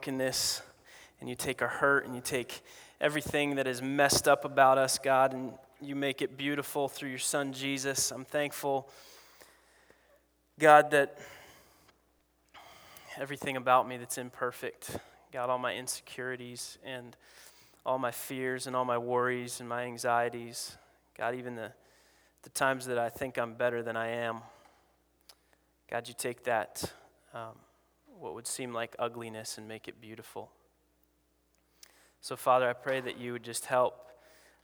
brokenness and you take our hurt and you take everything that is messed up about us, God, and you make it beautiful through your son Jesus. I'm thankful, God, that everything about me that's imperfect, God, all my insecurities and all my fears and all my worries and my anxieties, God, even the, the times that I think I'm better than I am, God, you take that, um, what would seem like ugliness, and make it beautiful. So, Father, I pray that you would just help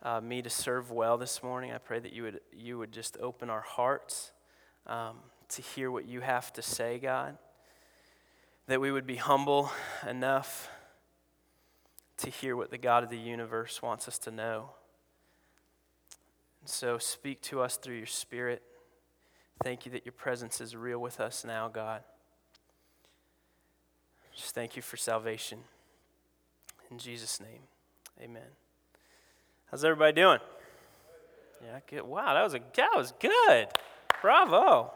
uh, me to serve well this morning. I pray that you would, you would just open our hearts um, to hear what you have to say, God. That we would be humble enough to hear what the God of the universe wants us to know. And so, speak to us through your Spirit. Thank you that your presence is real with us now, God. Just thank you for salvation. In Jesus' name, amen. How's everybody doing? Yeah, good. Wow, that was a that was good. Bravo.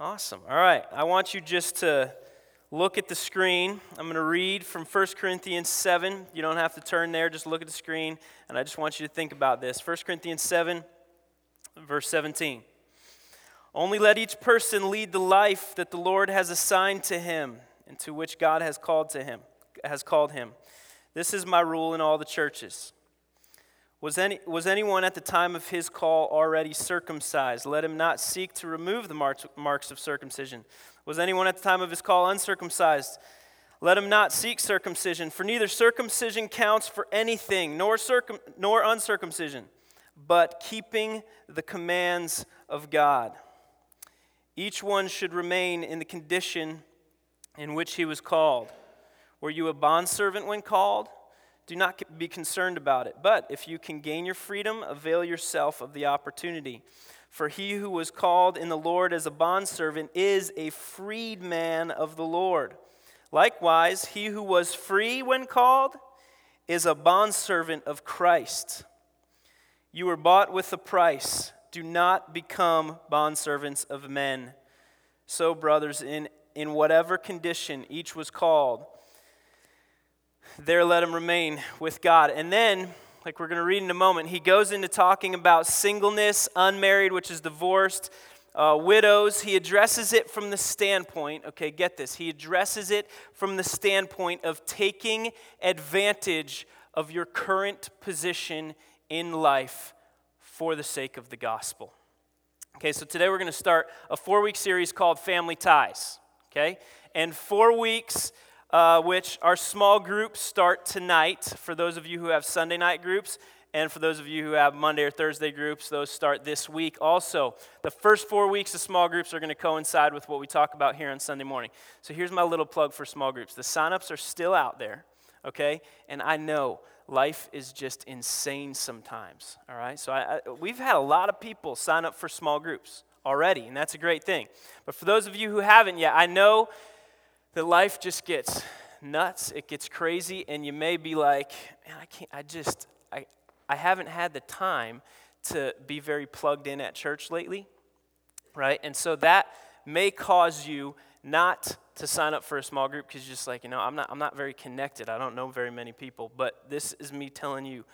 Awesome. All right, I want you just to look at the screen. I'm going to read from 1 Corinthians 7. You don't have to turn there, just look at the screen, and I just want you to think about this. 1 Corinthians 7, verse 17. Only let each person lead the life that the Lord has assigned to him and to which God has called to him has called him. This is my rule in all the churches. Was, any, was anyone at the time of his call already circumcised? Let him not seek to remove the marks, marks of circumcision. Was anyone at the time of his call uncircumcised? Let him not seek circumcision, for neither circumcision counts for anything, nor, circum, nor uncircumcision, but keeping the commands of God. Each one should remain in the condition in which he was called. Were you a bondservant when called? Do not be concerned about it. But if you can gain your freedom, avail yourself of the opportunity. For he who was called in the Lord as a bondservant is a freedman of the Lord. Likewise, he who was free when called is a bondservant of Christ. You were bought with a price. Do not become bondservants of men. So, brothers, in, in whatever condition each was called, there let him remain with God. And then, like we're going to read in a moment, he goes into talking about singleness, unmarried, which is divorced, uh, widows. He addresses it from the standpoint, okay, get this. He addresses it from the standpoint of taking advantage of your current position in life for the sake of the gospel. Okay, so today we're going to start a four week series called Family Ties. Okay, and four weeks uh, which our small groups start tonight for those of you who have Sunday night groups. And for those of you who have Monday or Thursday groups, those start this week. Also, the first four weeks of small groups are going to coincide with what we talk about here on Sunday morning. So here's my little plug for small groups. The signups are still out there, okay? And I know life is just insane sometimes, all right? So I, I, we've had a lot of people sign up for small groups already, and that's a great thing. But for those of you who haven't yet, I know that life just gets nuts, it gets crazy, and you may be like, man, I can't, I just, I, I haven't had the time to be very plugged in at church lately, right? And so that may cause you not to sign up for a small group because you're just like, you know, I'm not, I'm not very connected. I don't know very many people. But this is me telling you,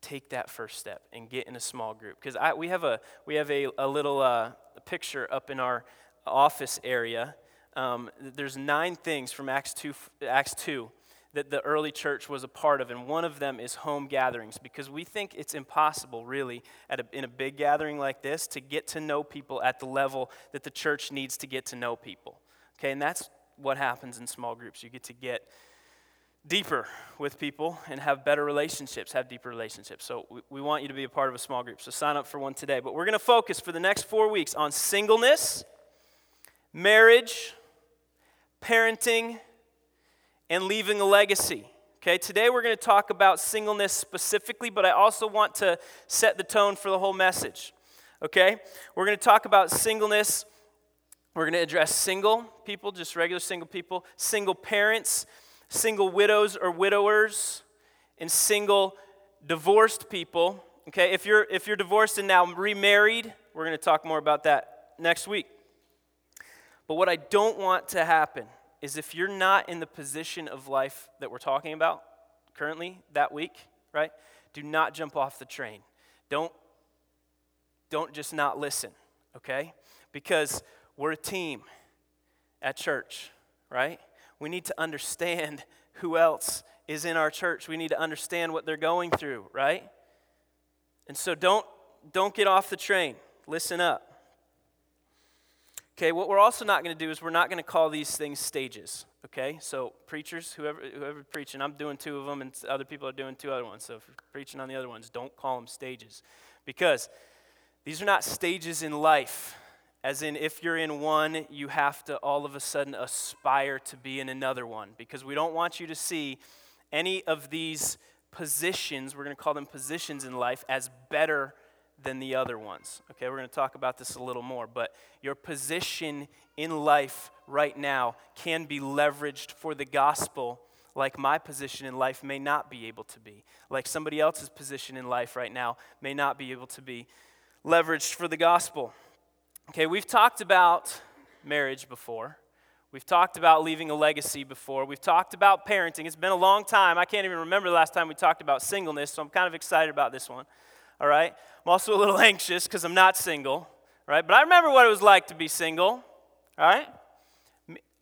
take that first step and get in a small group. Because we have a, we have a, a little uh, picture up in our office area um, there's nine things from Acts 2, Acts 2 that the early church was a part of, and one of them is home gatherings because we think it's impossible, really, at a, in a big gathering like this, to get to know people at the level that the church needs to get to know people. Okay, and that's what happens in small groups. You get to get deeper with people and have better relationships, have deeper relationships. So we, we want you to be a part of a small group. So sign up for one today. But we're going to focus for the next four weeks on singleness, marriage, parenting, and leaving a legacy. Okay, today we're going to talk about singleness specifically, but I also want to set the tone for the whole message. Okay, we're going to talk about singleness. We're going to address single people, just regular single people, single parents, single widows or widowers, and single divorced people. Okay, if you're if you're divorced and now remarried, we're going to talk more about that next week. But what I don't want to happen is if you're not in the position of life that we're talking about currently that week, right? Do not jump off the train. Don't don't just not listen, okay? Because we're a team at church, right? We need to understand who else is in our church. We need to understand what they're going through, right? And so don't don't get off the train. Listen up. Okay, what we're also not going to do is we're not going to call these things stages. Okay, so preachers, whoever whoever preaching, I'm doing two of them, and other people are doing two other ones. So if you're preaching on the other ones, don't call them stages, because these are not stages in life. As in, if you're in one, you have to all of a sudden aspire to be in another one, because we don't want you to see any of these positions. We're going to call them positions in life as better than the other ones. Okay, we're going to talk about this a little more, but your position in life right now can be leveraged for the gospel like my position in life may not be able to be. Like somebody else's position in life right now may not be able to be leveraged for the gospel. Okay, we've talked about marriage before. We've talked about leaving a legacy before. We've talked about parenting. It's been a long time. I can't even remember the last time we talked about singleness, so I'm kind of excited about this one all right? I'm also a little anxious because I'm not single, right? But I remember what it was like to be single, all right?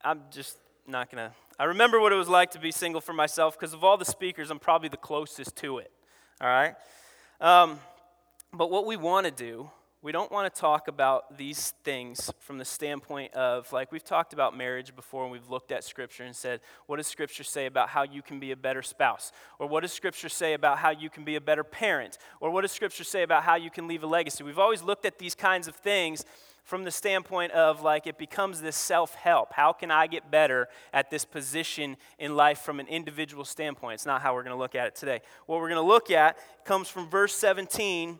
I'm just not going to. I remember what it was like to be single for myself because of all the speakers, I'm probably the closest to it, all right? Um, but what we want to do we don't want to talk about these things from the standpoint of, like, we've talked about marriage before and we've looked at Scripture and said, what does Scripture say about how you can be a better spouse? Or what does Scripture say about how you can be a better parent? Or what does Scripture say about how you can leave a legacy? We've always looked at these kinds of things from the standpoint of, like, it becomes this self help. How can I get better at this position in life from an individual standpoint? It's not how we're going to look at it today. What we're going to look at comes from verse 17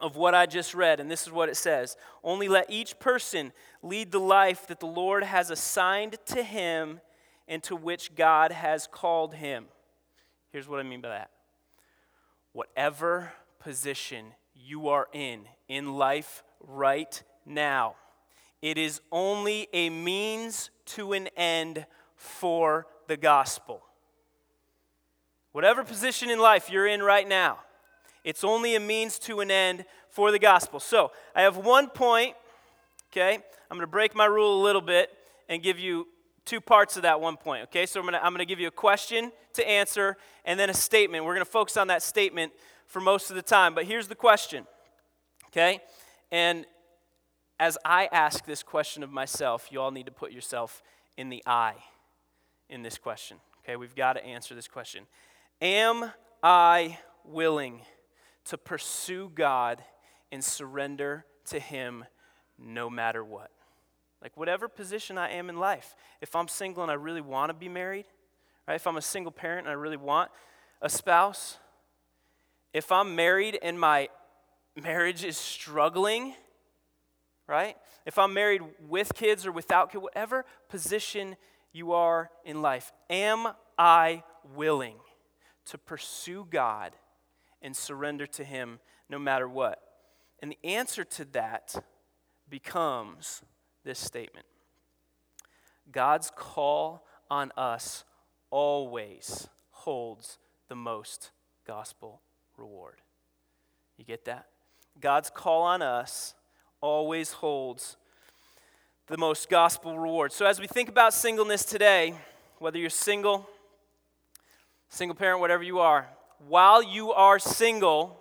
of what I just read, and this is what it says Only let each person lead the life that the Lord has assigned to him and to which God has called him. Here's what I mean by that whatever position you are in in life right now, it is only a means to an end for the gospel. Whatever position in life you're in right now, it's only a means to an end for the gospel. So I have one point, okay? I'm going to break my rule a little bit and give you two parts of that one point, okay? So I'm going to, I'm going to give you a question to answer and then a statement. We're going to focus on that statement for most of the time. But here's the question, okay? And as I ask this question of myself, you all need to put yourself in the I in this question, okay? We've got to answer this question. Am I willing? To pursue God and surrender to Him no matter what. Like, whatever position I am in life, if I'm single and I really want to be married, right? If I'm a single parent and I really want a spouse, if I'm married and my marriage is struggling, right? If I'm married with kids or without kids, whatever position you are in life, am I willing to pursue God and surrender to Him no matter what? And the answer to that becomes this statement God's call on us always holds the most gospel reward. You get that? God's call on us always holds the most gospel reward. So, as we think about singleness today, whether you're single, single parent, whatever you are, while you are single,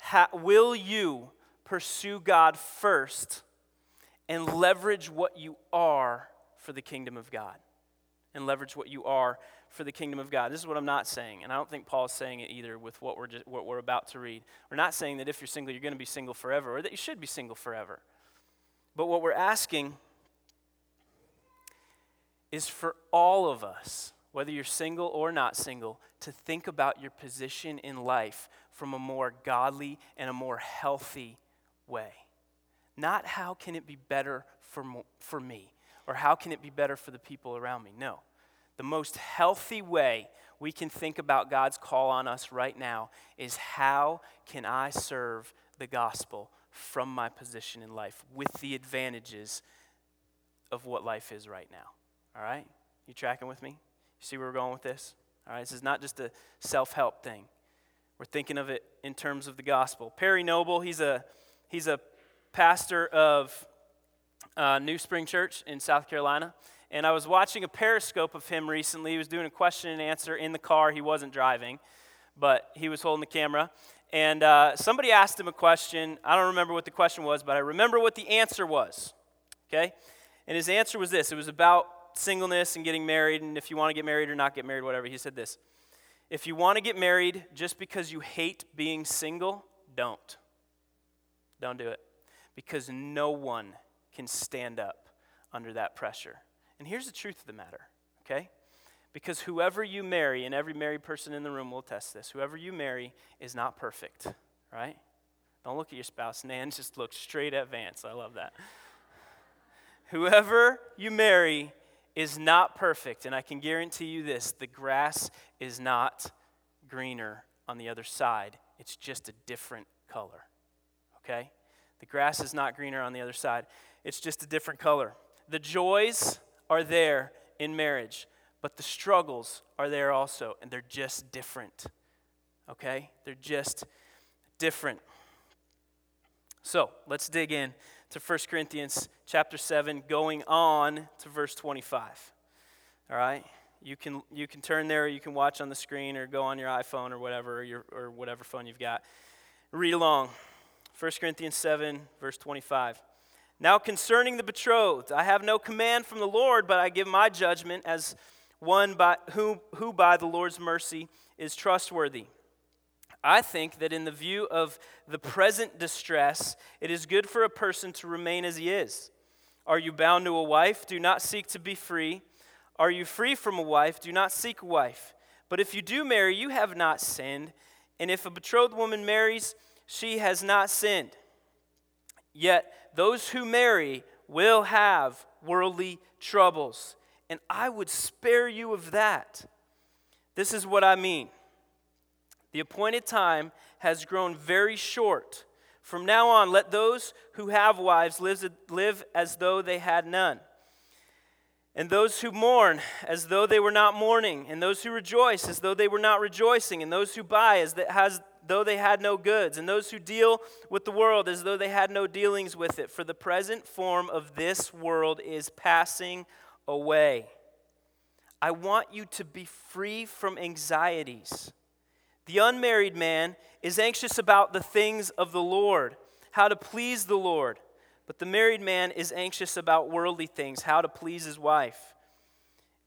ha- will you pursue God first and leverage what you are for the kingdom of God? And leverage what you are for the kingdom of God. This is what I'm not saying, and I don't think Paul is saying it either with what we're, just, what we're about to read. We're not saying that if you're single, you're going to be single forever, or that you should be single forever. But what we're asking is for all of us whether you're single or not single, to think about your position in life from a more godly and a more healthy way. Not how can it be better for, for me or how can it be better for the people around me. No. The most healthy way we can think about God's call on us right now is how can I serve the gospel from my position in life with the advantages of what life is right now. All right? You tracking with me? See where we're going with this? All right, this is not just a self help thing. We're thinking of it in terms of the gospel. Perry Noble, he's a, he's a pastor of uh, NewSpring Church in South Carolina. And I was watching a periscope of him recently. He was doing a question and answer in the car. He wasn't driving, but he was holding the camera. And uh, somebody asked him a question. I don't remember what the question was, but I remember what the answer was. Okay? And his answer was this it was about singleness and getting married, and if you want to get married or not get married, whatever. He said this If you want to get married just because you hate being single, don't. Don't do it. Because no one can stand up under that pressure. And here's the truth of the matter, okay? Because whoever you marry, and every married person in the room will attest this, whoever you marry is not perfect, right? Don't look at your spouse. Nan just look straight at Vance. I love that. Whoever you marry is not perfect, and I can guarantee you this the grass is not greener on the other side, it's just a different color. Okay? The grass is not greener on the other side, it's just a different color. The joys are there in marriage, but the struggles are there also, and they're just different. Okay? They're just different. So let's dig in to 1 Corinthians chapter 7, going on to verse 25. All right? You can, you can turn there, you can watch on the screen, or go on your iPhone or whatever, or, your, or whatever phone you've got. Read along. 1 Corinthians 7, verse 25. Now, concerning the betrothed, I have no command from the Lord, but I give my judgment as one by, who, who by the Lord's mercy is trustworthy. I think that in the view of the present distress, it is good for a person to remain as he is. Are you bound to a wife? Do not seek to be free. Are you free from a wife? Do not seek a wife. But if you do marry, you have not sinned. And if a betrothed woman marries, she has not sinned. Yet those who marry will have worldly troubles. And I would spare you of that. This is what I mean. The appointed time has grown very short. From now on, let those who have wives live, as though they had none. And those who mourn as though they were not mourning, and those who rejoice as though they were not rejoicing, and those who buy as, as though they had no goods, and those who deal with the world as though they had no dealings with it. For the present form of this world is passing away. I want you to be free from anxieties. The unmarried man is anxious about the things of the Lord, how to please the Lord. But the married man is anxious about worldly things, how to please his wife.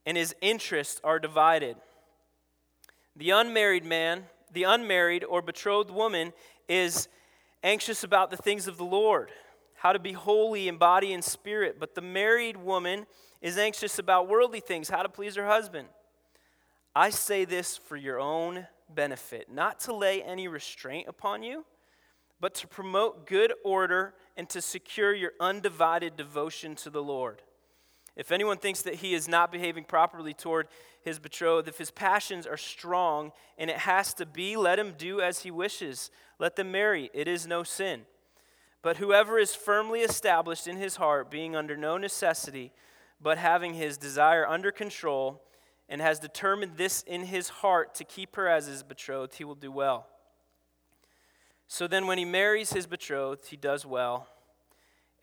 And his interests are divided. The unmarried man, the unmarried or betrothed woman, is anxious about the things of the Lord, how to be holy in body and spirit. But the married woman is anxious about worldly things, how to please her husband. I say this for your own benefit, not to lay any restraint upon you, but to promote good order and to secure your undivided devotion to the Lord. If anyone thinks that he is not behaving properly toward his betrothed, if his passions are strong and it has to be, let him do as he wishes. Let them marry. It is no sin. But whoever is firmly established in his heart, being under no necessity, but having his desire under control, and has determined this in his heart to keep her as his betrothed, he will do well. So then, when he marries his betrothed, he does well,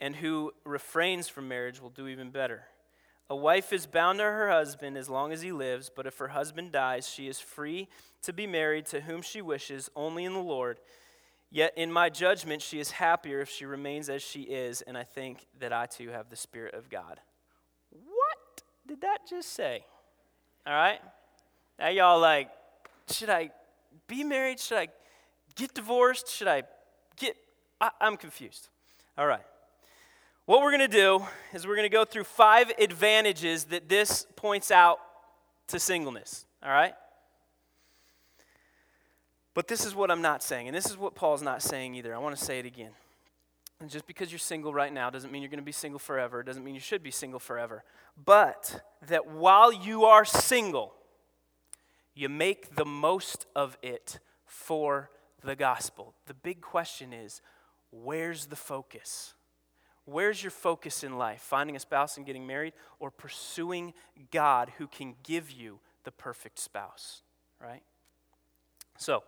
and who refrains from marriage will do even better. A wife is bound to her husband as long as he lives, but if her husband dies, she is free to be married to whom she wishes, only in the Lord. Yet, in my judgment, she is happier if she remains as she is, and I think that I too have the Spirit of God. What did that just say? All right? Now, y'all like, should I be married? Should I get divorced? Should I get. I, I'm confused. All right. What we're going to do is we're going to go through five advantages that this points out to singleness. All right? But this is what I'm not saying, and this is what Paul's not saying either. I want to say it again. And just because you're single right now doesn't mean you're going to be single forever. It doesn't mean you should be single forever. But that while you are single, you make the most of it for the gospel. The big question is where's the focus? Where's your focus in life? Finding a spouse and getting married or pursuing God who can give you the perfect spouse, right? So,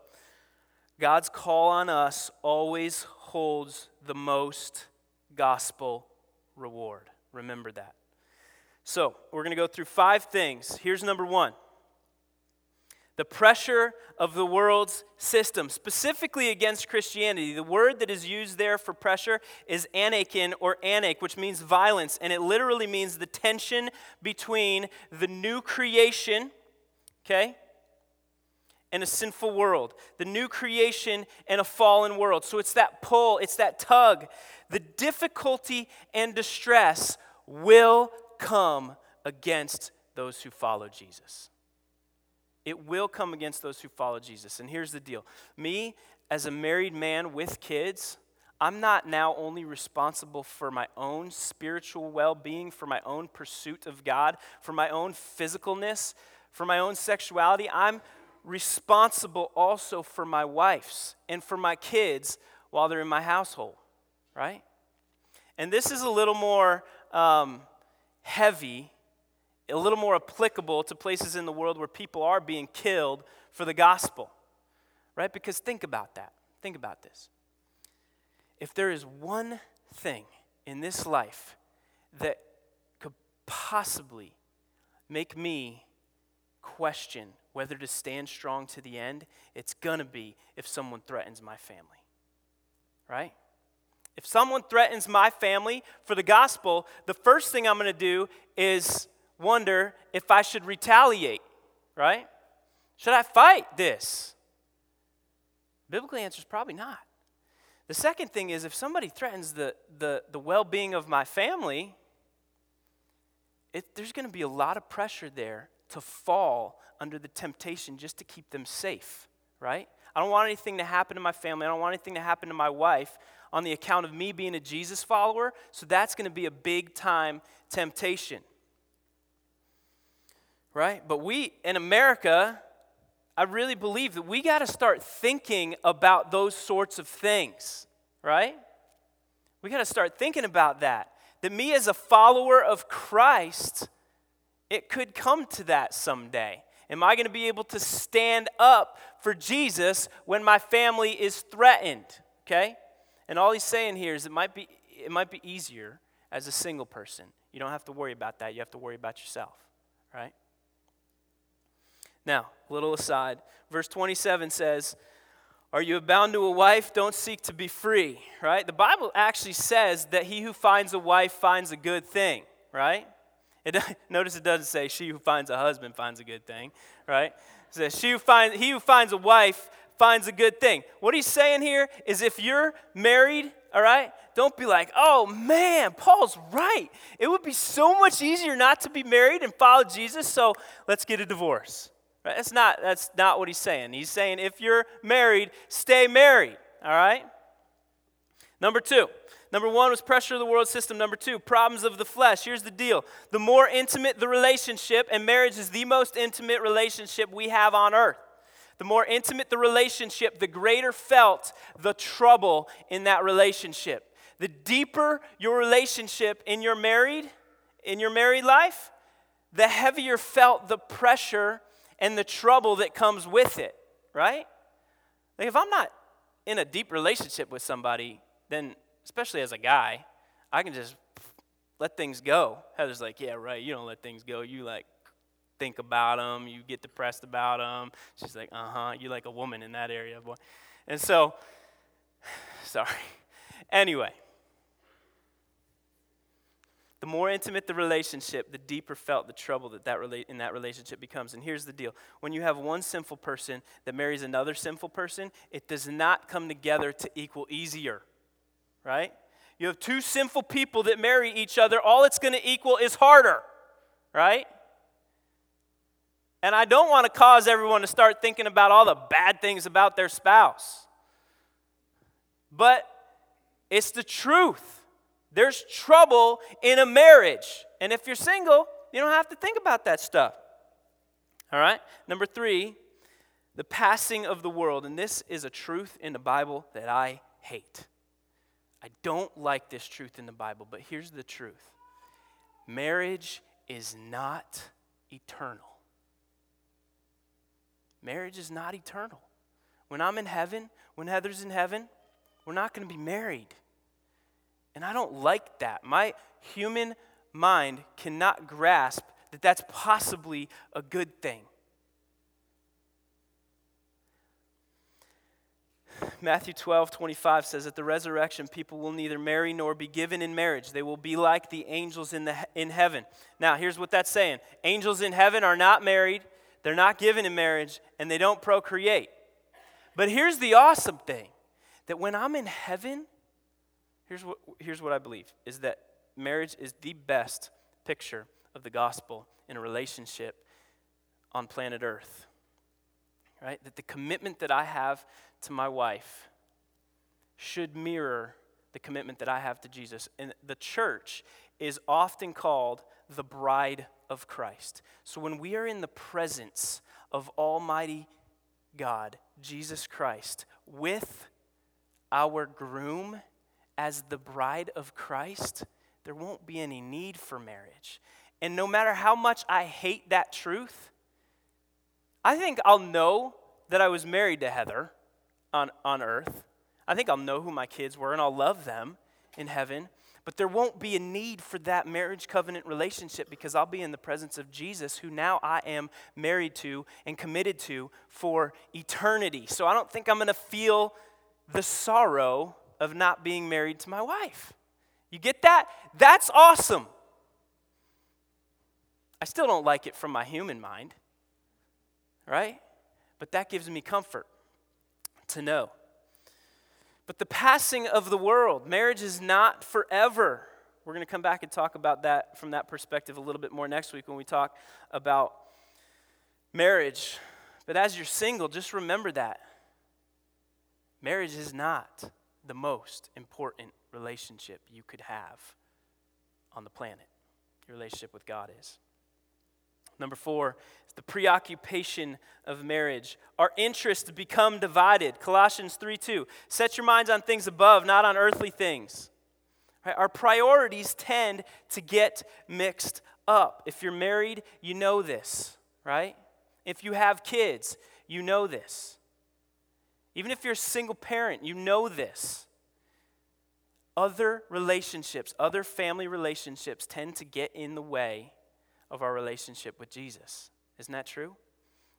God's call on us always holds the most gospel reward. Remember that. So, we're going to go through five things. Here's number one the pressure of the world's system, specifically against Christianity. The word that is used there for pressure is anakin or anak, which means violence, and it literally means the tension between the new creation, okay, and a sinful world. The new creation and a fallen world. So it's that pull, it's that tug. The difficulty and distress will come against those who follow Jesus. It will come against those who follow Jesus. And here's the deal me, as a married man with kids, I'm not now only responsible for my own spiritual well being, for my own pursuit of God, for my own physicalness, for my own sexuality. I'm responsible also for my wife's and for my kids while they're in my household, right? And this is a little more um, heavy a little more applicable to places in the world where people are being killed for the gospel, right? Because think about that. Think about this. If there is one thing in this life that could possibly make me question whether to stand strong to the end, it's going to be if someone threatens my family, right? If someone threatens my family for the gospel, the first thing I'm going to do is wonder if I should retaliate, right? Should I fight this? Biblical answer is probably not. The second thing is if somebody threatens the, the, the well being of my family, it, there's going to be a lot of pressure there to fall under the temptation just to keep them safe, right? I don't want anything to happen to my family. I don't want anything to happen to my wife on the account of me being a Jesus follower. So that's going to be a big time temptation right? But we, in America, I really believe that we got to start thinking about those sorts of things, right? We got to start thinking about that. That me as a follower of Christ, it could come to that someday. Am I going to be able to stand up for Jesus when my family is threatened? Okay? And all he's saying here is it might be it might be easier as a single person. You don't have to worry about that. You have to worry about yourself, right? Now, little aside, verse 27 says, Are you bound to a wife? Don't seek to be free, right? The Bible actually says that he who finds a wife finds a good thing, right? It, notice it doesn't say she who finds a husband finds a good thing, right? It says she who finds, he who finds a wife finds a good thing. What he's saying here is if you're married, all right, don't be like, oh man, Paul's right. It would be so much easier not to be married and follow Jesus, so let's get a divorce. Right? That's, not, that's not what he's saying. He's saying if you're married, stay married. All right? Number two. Number one was pressure of the world system. Number two, problems of the flesh. Here's the deal the more intimate the relationship, and marriage is the most intimate relationship we have on earth. The more intimate the relationship, the greater felt the trouble in that relationship. The deeper your relationship in your married, in your married life, the heavier felt the pressure and the trouble that comes with it, right? Like if I'm not in a deep relationship with somebody, then especially as a guy, I can just let things go. Heather's like, yeah, right. You don't let things go. You like think about them. You get depressed about them. She's like, uh huh. You like a woman in that area, boy. And so, sorry. Anyway, the more intimate the relationship, the deeper felt the trouble that, that rela- in that relationship becomes. And here's the deal when you have one sinful person that marries another sinful person, it does not come together to equal easier, right? You have two sinful people that marry each other, all it's going to equal is harder, right? And I don't want to cause everyone to start thinking about all the bad things about their spouse. But it's the truth. There's trouble in a marriage. And if you're single, you don't have to think about that stuff. All right? Number three, the passing of the world. And this is a truth in the Bible that I hate. I don't like this truth in the Bible, but here's the truth marriage is not eternal. Marriage is not eternal. When I'm in heaven, when Heather's in heaven, we're not going to be married. And I don't like that. My human mind cannot grasp that that's possibly a good thing. Matthew 12, 25 says, At the resurrection, people will neither marry nor be given in marriage. They will be like the angels in, the, in heaven. Now, here's what that's saying angels in heaven are not married, they're not given in marriage, and they don't procreate. But here's the awesome thing that when I'm in heaven, here's what, here's what I believe is that marriage is the best picture of the gospel in a relationship on planet Earth. Right? That the commitment that I have to my wife should mirror the commitment that I have to Jesus. And the church is often called the bride of Christ. So when we are in the presence of Almighty God, Jesus Christ, with our groom as the bride of Christ, there won't be any need for marriage. And no matter how much I hate that truth, I think I'll know that I was married to Heather on, on earth. I think I'll know who my kids were and I'll love them in heaven. But there won't be a need for that marriage covenant relationship because I'll be in the presence of Jesus, who now I am married to and committed to for eternity. So I don't think I'm going to feel the sorrow of not being married to my wife. You get that? That's awesome. I still don't like it from my human mind, right? But that gives me comfort to know. But the passing of the world, marriage is not forever. We're going to come back and talk about that from that perspective a little bit more next week when we talk about marriage. But as you're single, just remember that. Marriage is not the most important relationship you could have on the planet. Your relationship with God is. Number four is the preoccupation of marriage. Our interests become divided. Colossians 3 2. Set your minds on things above, not on earthly things. Right? Our priorities tend to get mixed up. If you're married, you know this, right? If you have kids, you know this. Even if you're a single parent, you know this. Other relationships, other family relationships tend to get in the way of our relationship with Jesus. Isn't that true?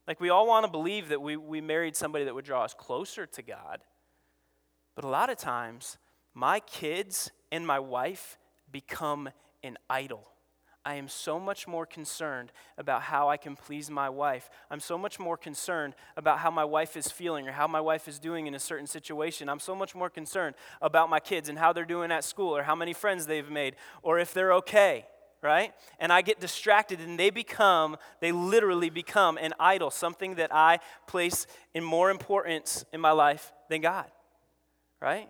Like, we all want to believe that we, we married somebody that would draw us closer to God. But a lot of times, my kids and my wife become an idol. I am so much more concerned about how I can please my wife. I'm so much more concerned about how my wife is feeling or how my wife is doing in a certain situation. I'm so much more concerned about my kids and how they're doing at school or how many friends they've made or if they're okay right? And I get distracted and they become, they literally become an idol, something that I place in more importance in my life than God, right?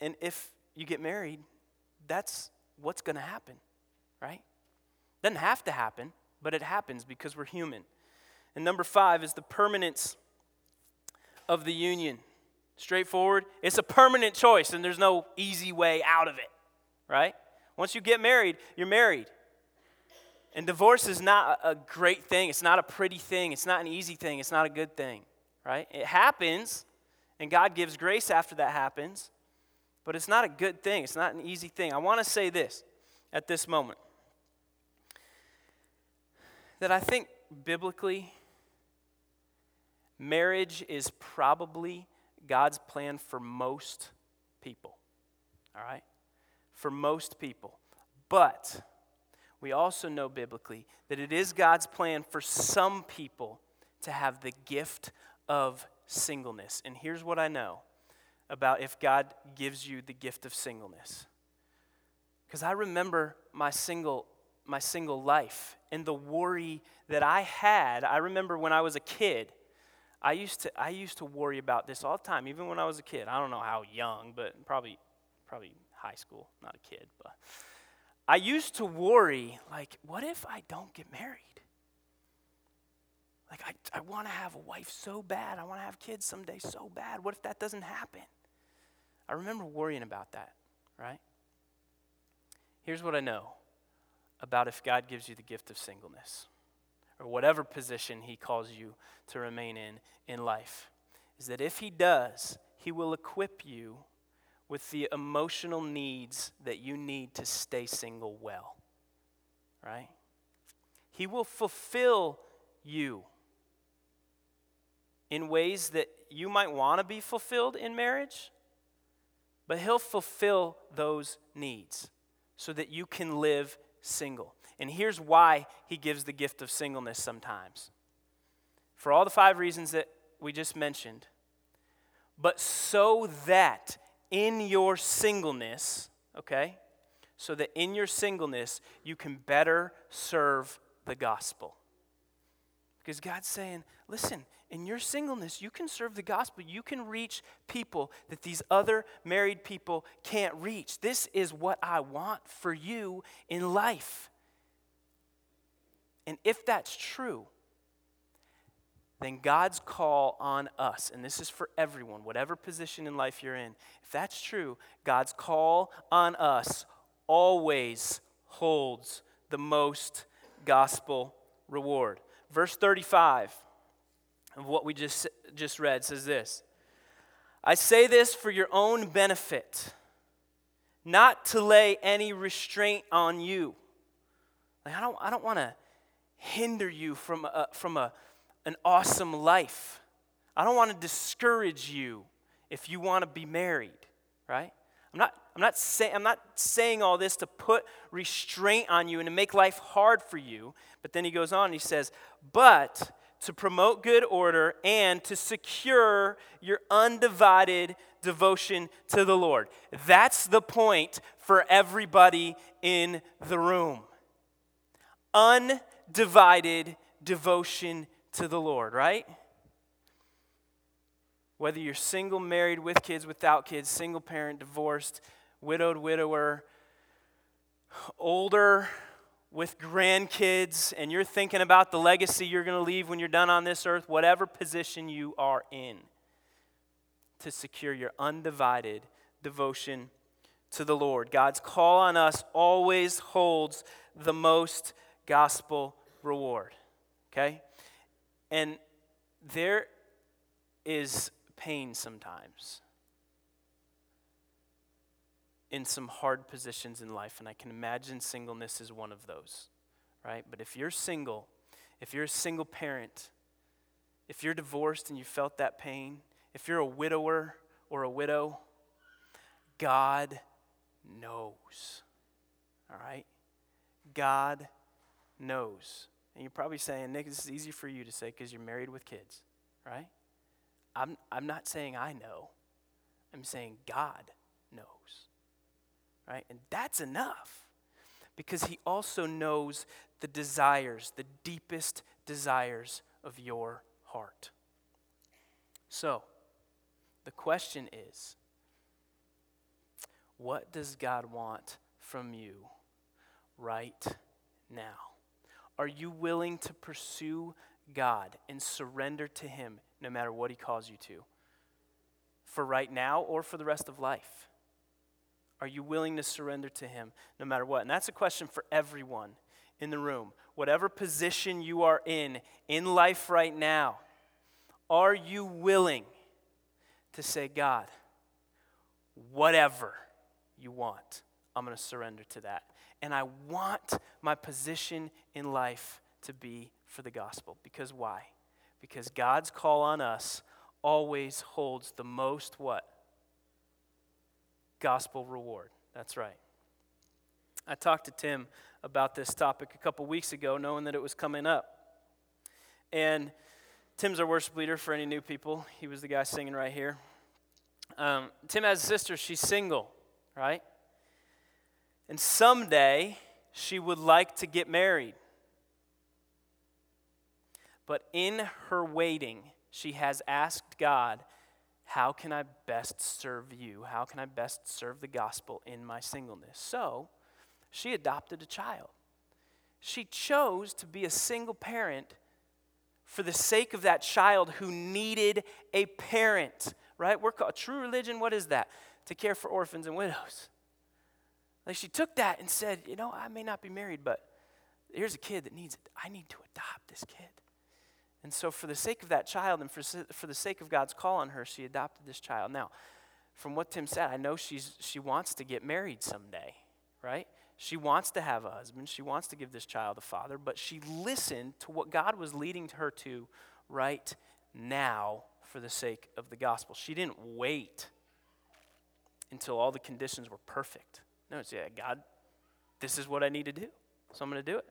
And if you get married, that's what's going to happen, right? Doesn't have to happen, but it happens because we're human. And number five is the permanence of the union. Straightforward. It's a permanent choice, and there's no easy way out of it, right? Once you get married, you're married. And divorce is not a great thing. It's not a pretty thing. It's not an easy thing. It's not a good thing, right? It happens, and God gives grace after that happens, but it's not a good thing. It's not an easy thing. I want to say this at this moment that I think biblically, marriage is probably God's plan for most people, all right? For most people. But we also know biblically that it is God's plan for some people to have the gift of singleness. And here's what I know about if God gives you the gift of singleness. Because I remember my single my single life and the worry that I had. I remember when I was a kid, I used to I used to worry about this all the time, even when I was a kid. I don't know how young, but probably probably high school, not a kid, but I used to worry, like, what if I don't get married? Like, I, I want to have a wife so bad. I want to have kids someday so bad. What if that doesn't happen? I remember worrying about that, right? Here's what I know about if God gives you the gift of singleness or whatever position He calls you to remain in in life is that if He does, He will equip you with the emotional needs that you need to stay single well, right? He will fulfill you in ways that you might want to be fulfilled in marriage, but He'll fulfill those needs so that you can live single. And here's why He gives the gift of singleness sometimes. For all the five reasons that we just mentioned, but so that in your singleness, okay, so that in your singleness you can better serve the gospel. Because God's saying, listen, in your singleness, you can serve the gospel. You can reach people that these other married people can't reach. This is what I want for you in life. And if that's true, then God's call on us, and this is for everyone, whatever position in life you're in, if that's true, God's call on us always holds the most gospel reward. Verse 35 of what we just, just read says this I say this for your own benefit, not to lay any restraint on you. Like, I don't, I don't want to hinder you from, a, from a, an awesome life. I don't want to discourage you if you want to be married, right? I'm not, I'm, not say, I'm not saying all this to put restraint on you and to make life hard for you. But then he goes on and he says, But to promote good order and to secure your undivided devotion to the Lord. That's the point for everybody in the room. Undivided devotion to the Lord, right? Whether you're single, married, with kids, without kids, single parent, divorced, widowed, widower, older, with grandkids, and you're thinking about the legacy you're going to leave when you're done on this earth, whatever position you are in, to secure your undivided devotion to the Lord. God's call on us always holds the most gospel reward. Okay? And there is pain sometimes in some hard positions in life, and I can imagine singleness is one of those, right? But if you're single, if you're a single parent, if you're divorced and you felt that pain, if you're a widower or a widow, God knows, all right? God knows. And you're probably saying, Nick, this is easy for you to say because you're married with kids, right? I'm, I'm not saying I know, I'm saying God knows, right? And that's enough because He also knows the desires, the deepest desires of your heart. So, the question is what does God want from you right now? Are you willing to pursue God and surrender to Him no matter what He calls you to? For right now or for the rest of life? Are you willing to surrender to Him no matter what? And that's a question for everyone in the room. Whatever position you are in, in life right now, are you willing to say, God, whatever you want, I'm going to surrender to that? And I want my position in life to be for the gospel. Because why? Because God's call on us always holds the most what? Gospel reward. That's right. I talked to Tim about this topic a couple weeks ago, knowing that it was coming up. And Tim's our worship leader for any new people. He was the guy singing right here. Um, Tim has a sister, she's single, right? And someday she would like to get married. But in her waiting, she has asked God, How can I best serve you? How can I best serve the gospel in my singleness? So she adopted a child. She chose to be a single parent for the sake of that child who needed a parent right? We're called true religion. What is that? To care for orphans and widows. Like she took that and said, you know, I may not be married, but here's a kid that needs it. I need to adopt this kid. And so, for the sake of that child and for, for the sake of God's call on her, she adopted this child. Now, from what Tim said, I know she's, she wants to get married someday, right? She wants to have a husband. She wants to give this child a father, but she listened to what God was leading her to right now for the sake of the gospel. She didn't wait until all the conditions were perfect. No, it's, yeah, God, this is what I need to do, so I'm going to do it.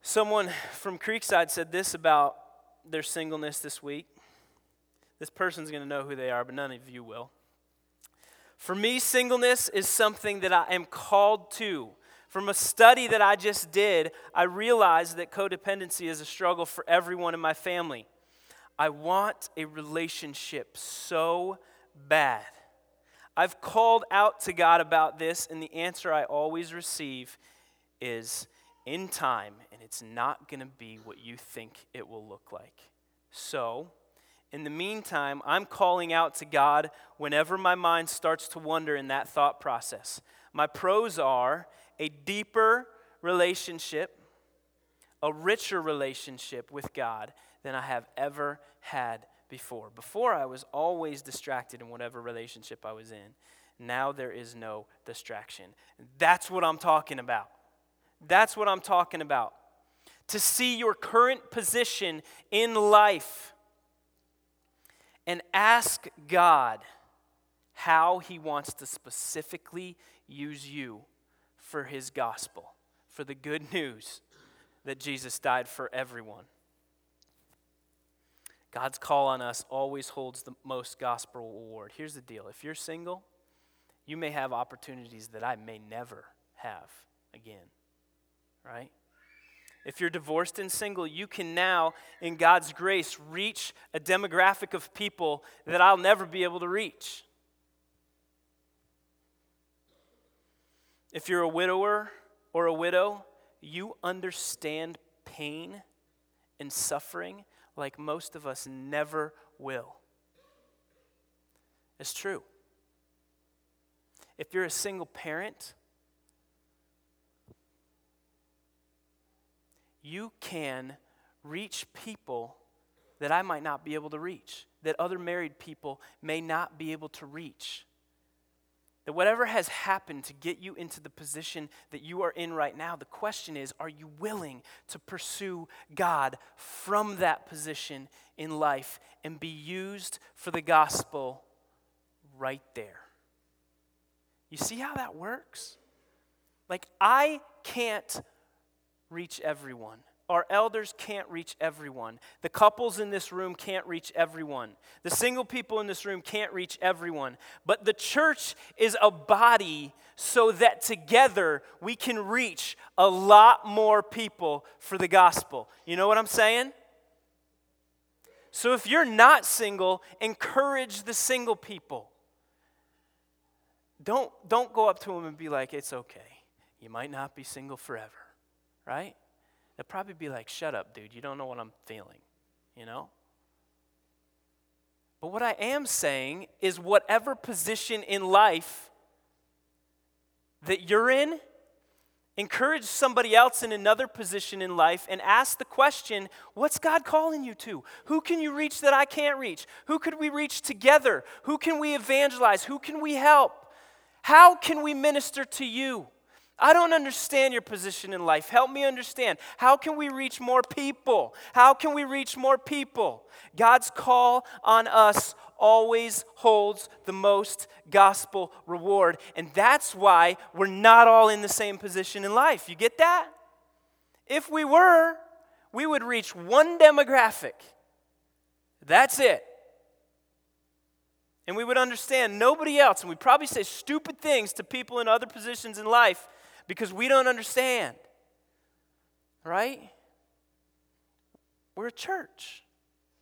Someone from Creekside said this about their singleness this week. This person's going to know who they are, but none of you will. For me, singleness is something that I am called to. From a study that I just did, I realized that codependency is a struggle for everyone in my family. I want a relationship so bad. I've called out to God about this, and the answer I always receive is in time, and it's not going to be what you think it will look like. So, in the meantime, I'm calling out to God whenever my mind starts to wander in that thought process. My pros are a deeper relationship, a richer relationship with God than I have ever had before. Before, I was always distracted in whatever relationship I was in. Now there is no distraction. That's what I'm talking about. That's what I'm talking about. To see your current position in life and ask God how He wants to specifically use you for His gospel, for the good news that Jesus died for everyone. God's call on us always holds the most gospel reward. Here's the deal if you're single, you may have opportunities that I may never have again, right? If you're divorced and single, you can now, in God's grace, reach a demographic of people that I'll never be able to reach. If you're a widower or a widow, you understand pain and suffering like most of us never will. It's true. If you're a single parent, you can reach people that I might not be able to reach, that other married people may not be able to reach. That whatever has happened to get you into the position that you are in right now, the question is are you willing to pursue God from that position in life and be used for the gospel right there? You see how that works? Like, I can't reach everyone. Our elders can't reach everyone. The couples in this room can't reach everyone. The single people in this room can't reach everyone. But the church is a body so that together we can reach a lot more people for the gospel. You know what I'm saying? So if you're not single, encourage the single people. Don't, don't go up to them and be like, it's okay. You might not be single forever right? They'd probably be like, shut up, dude. You don't know what I'm feeling, you know? But what I am saying is, whatever position in life that you're in, encourage somebody else in another position in life and ask the question what's God calling you to? Who can you reach that I can't reach? Who could we reach together? Who can we evangelize? Who can we help? How can we minister to you? I don't understand your position in life. Help me understand. How can we reach more people? How can we reach more people? God's call on us always holds the most gospel reward. And that's why we're not all in the same position in life. You get that? If we were, we would reach one demographic. That's it. And we would understand nobody else. And we'd probably say stupid things to people in other positions in life because we don't understand. Right? We're a church.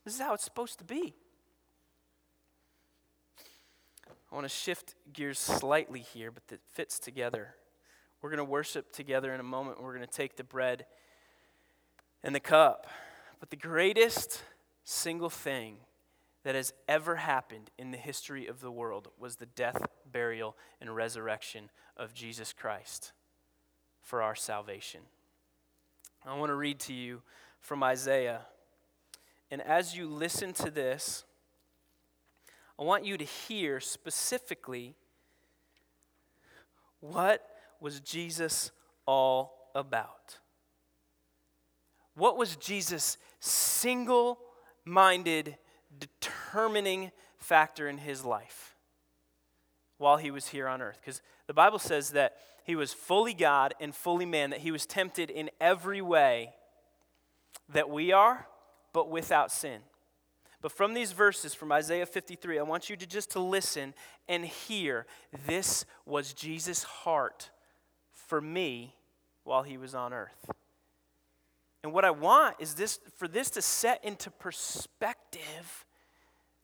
This is how it's supposed to be. I want to shift gears slightly here, but it fits together. We're going to worship together in a moment. We're going to take the bread and the cup. But the greatest single thing that has ever happened in the history of the world was the death, burial, and resurrection of Jesus Christ for our salvation. I want to read to you from Isaiah. And as you listen to this, I want you to hear specifically what was Jesus all about? What was Jesus' single minded, determining factor in his life while he was here on earth? Because the Bible says that he was fully God and fully man, that he was tempted in every way that we are, but without sin. But from these verses from Isaiah 53, I want you to just to listen and hear this was Jesus' heart for me while he was on earth. And what I want is this for this to set into perspective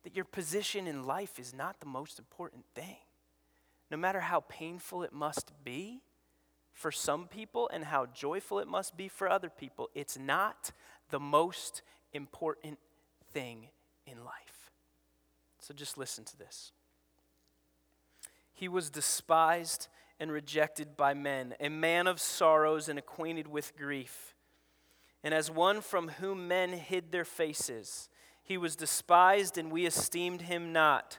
that your position in life is not the most important thing. No matter how painful it must be for some people and how joyful it must be for other people, it's not the most important thing in life. So just listen to this. He was despised and rejected by men, a man of sorrows and acquainted with grief. And as one from whom men hid their faces, he was despised and we esteemed him not.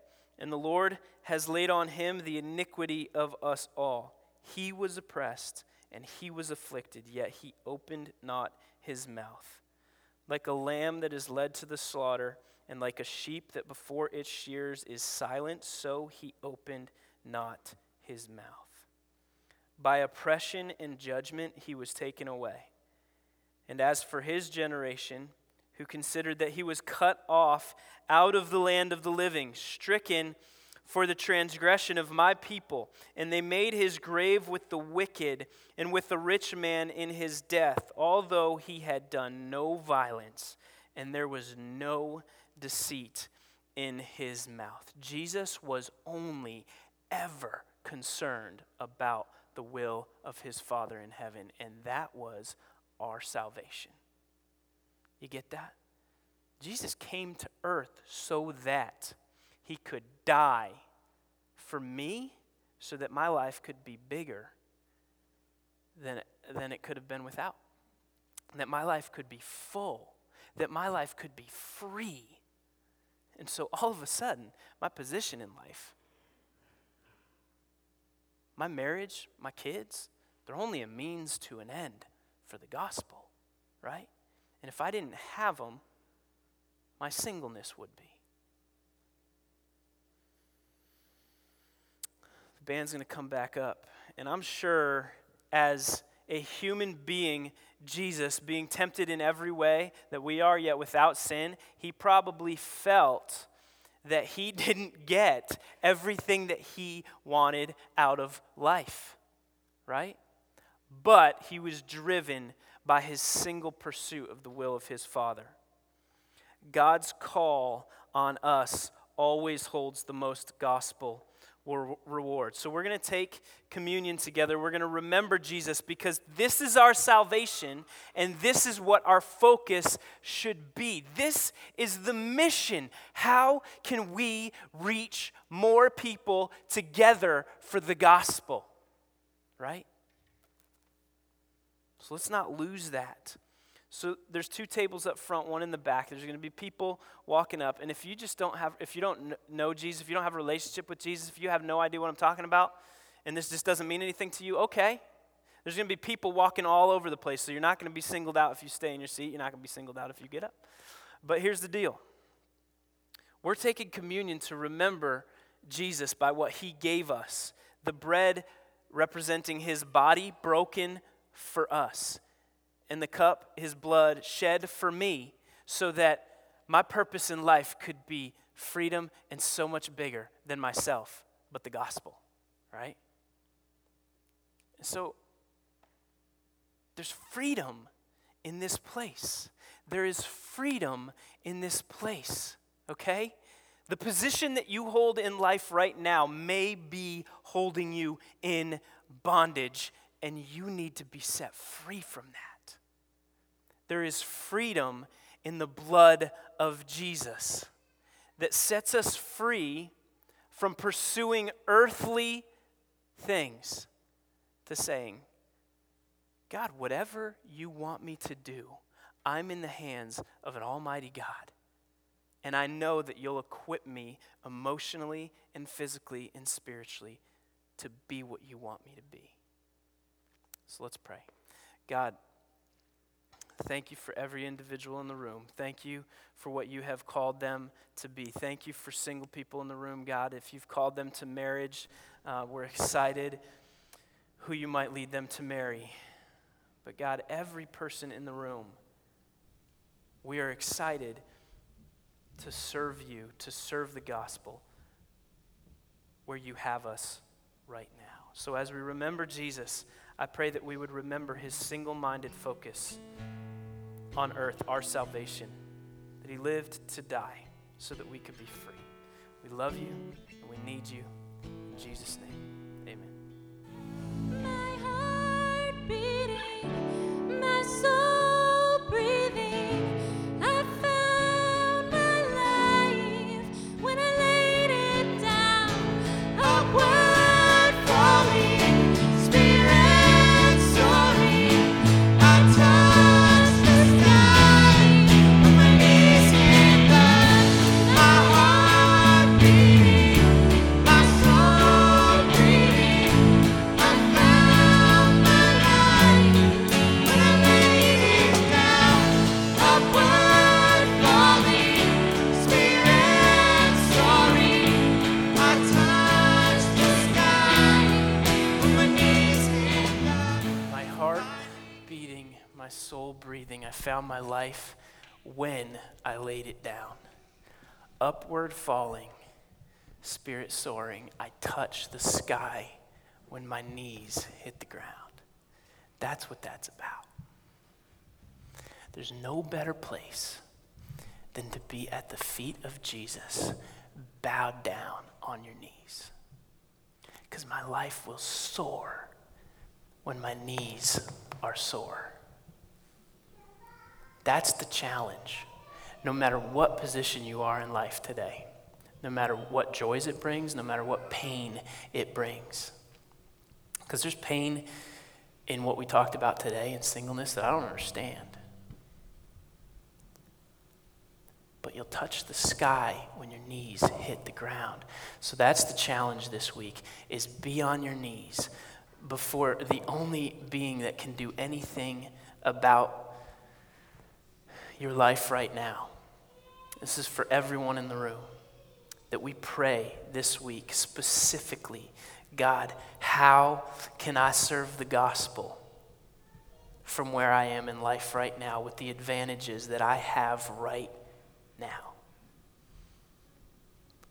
And the Lord has laid on him the iniquity of us all. He was oppressed and he was afflicted, yet he opened not his mouth. Like a lamb that is led to the slaughter, and like a sheep that before its shears is silent, so he opened not his mouth. By oppression and judgment he was taken away. And as for his generation, who considered that he was cut off out of the land of the living, stricken, for the transgression of my people. And they made his grave with the wicked and with the rich man in his death, although he had done no violence and there was no deceit in his mouth. Jesus was only ever concerned about the will of his Father in heaven, and that was our salvation. You get that? Jesus came to earth so that he could die for me so that my life could be bigger than than it could have been without. That my life could be full. That my life could be free. And so all of a sudden, my position in life, my marriage, my kids, they're only a means to an end for the gospel, right? And if I didn't have them, my singleness would be. The band's going to come back up. And I'm sure as a human being, Jesus, being tempted in every way that we are, yet without sin, he probably felt that he didn't get everything that he wanted out of life, right? But he was driven by his single pursuit of the will of his Father. God's call on us always holds the most gospel reward. So we're going to take communion together. We're going to remember Jesus because this is our salvation and this is what our focus should be. This is the mission. How can we reach more people together for the gospel? Right? So let's not lose that. So there's two tables up front, one in the back. There's going to be people walking up, and if you just don't have, if you don't know Jesus, if you don't have a relationship with Jesus, if you have no idea what I'm talking about, and this just doesn't mean anything to you, okay. There's going to be people walking all over the place, so you're not going to be singled out if you stay in your seat. You're not going to be singled out if you get up. But here's the deal: we're taking communion to remember Jesus by what He gave us. The bread representing His body broken for us and the cup, his blood shed for me, so that my purpose in life could be freedom and so much bigger than myself, but the gospel, right? So there's freedom in this place. There is freedom in this place, okay? The position that you hold in life right now may be holding you in bondage, and you need to be set free from that. There is freedom in the blood of Jesus that sets us free from pursuing earthly things to saying, God, whatever you want me to do, I'm in the hands of an almighty God. And I know that you'll equip me emotionally and physically and spiritually to be what you want me to be. So let's pray. God, thank you for every individual in the room. Thank you for what you have called them to be. Thank you for single people in the room, God. If you've called them to marriage, uh, we're excited who you might lead them to marry. But God, every person in the room, we are excited to serve you, to serve the gospel where you have us right now. So as we remember Jesus, I pray that we would remember his single minded focus on earth, our salvation, that he lived to die so that we could be free. We love you and we need you. In Jesus' name, Upward falling, spirit soaring. I touched the sky when my knees hit the ground. That's what that's about. There's no better place than to be at the feet of Jesus, bowed down on your knees. Because my life will soar when my knees are sore. That's the challenge. No matter what position you are in life today, no matter what joys it brings, no matter what pain it brings. Because there's pain in what we talked about today in singleness that I don't understand. But you'll touch the sky when your knees hit the ground. So that's the challenge this week is be on your knees before the only being that can do anything about your life right now. This is for everyone in the room. That we pray this week specifically God, how can I serve the gospel from where I am in life right now with the advantages that I have right now?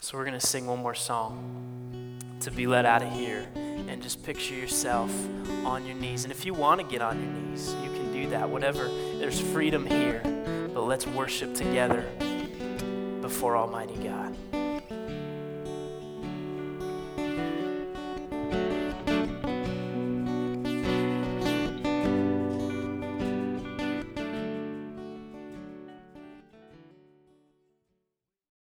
So we're going to sing one more song to be let out of here and just picture yourself on your knees. And if you want to get on your knees, you can do that. Whatever, there's freedom here. But let's worship together before Almighty God.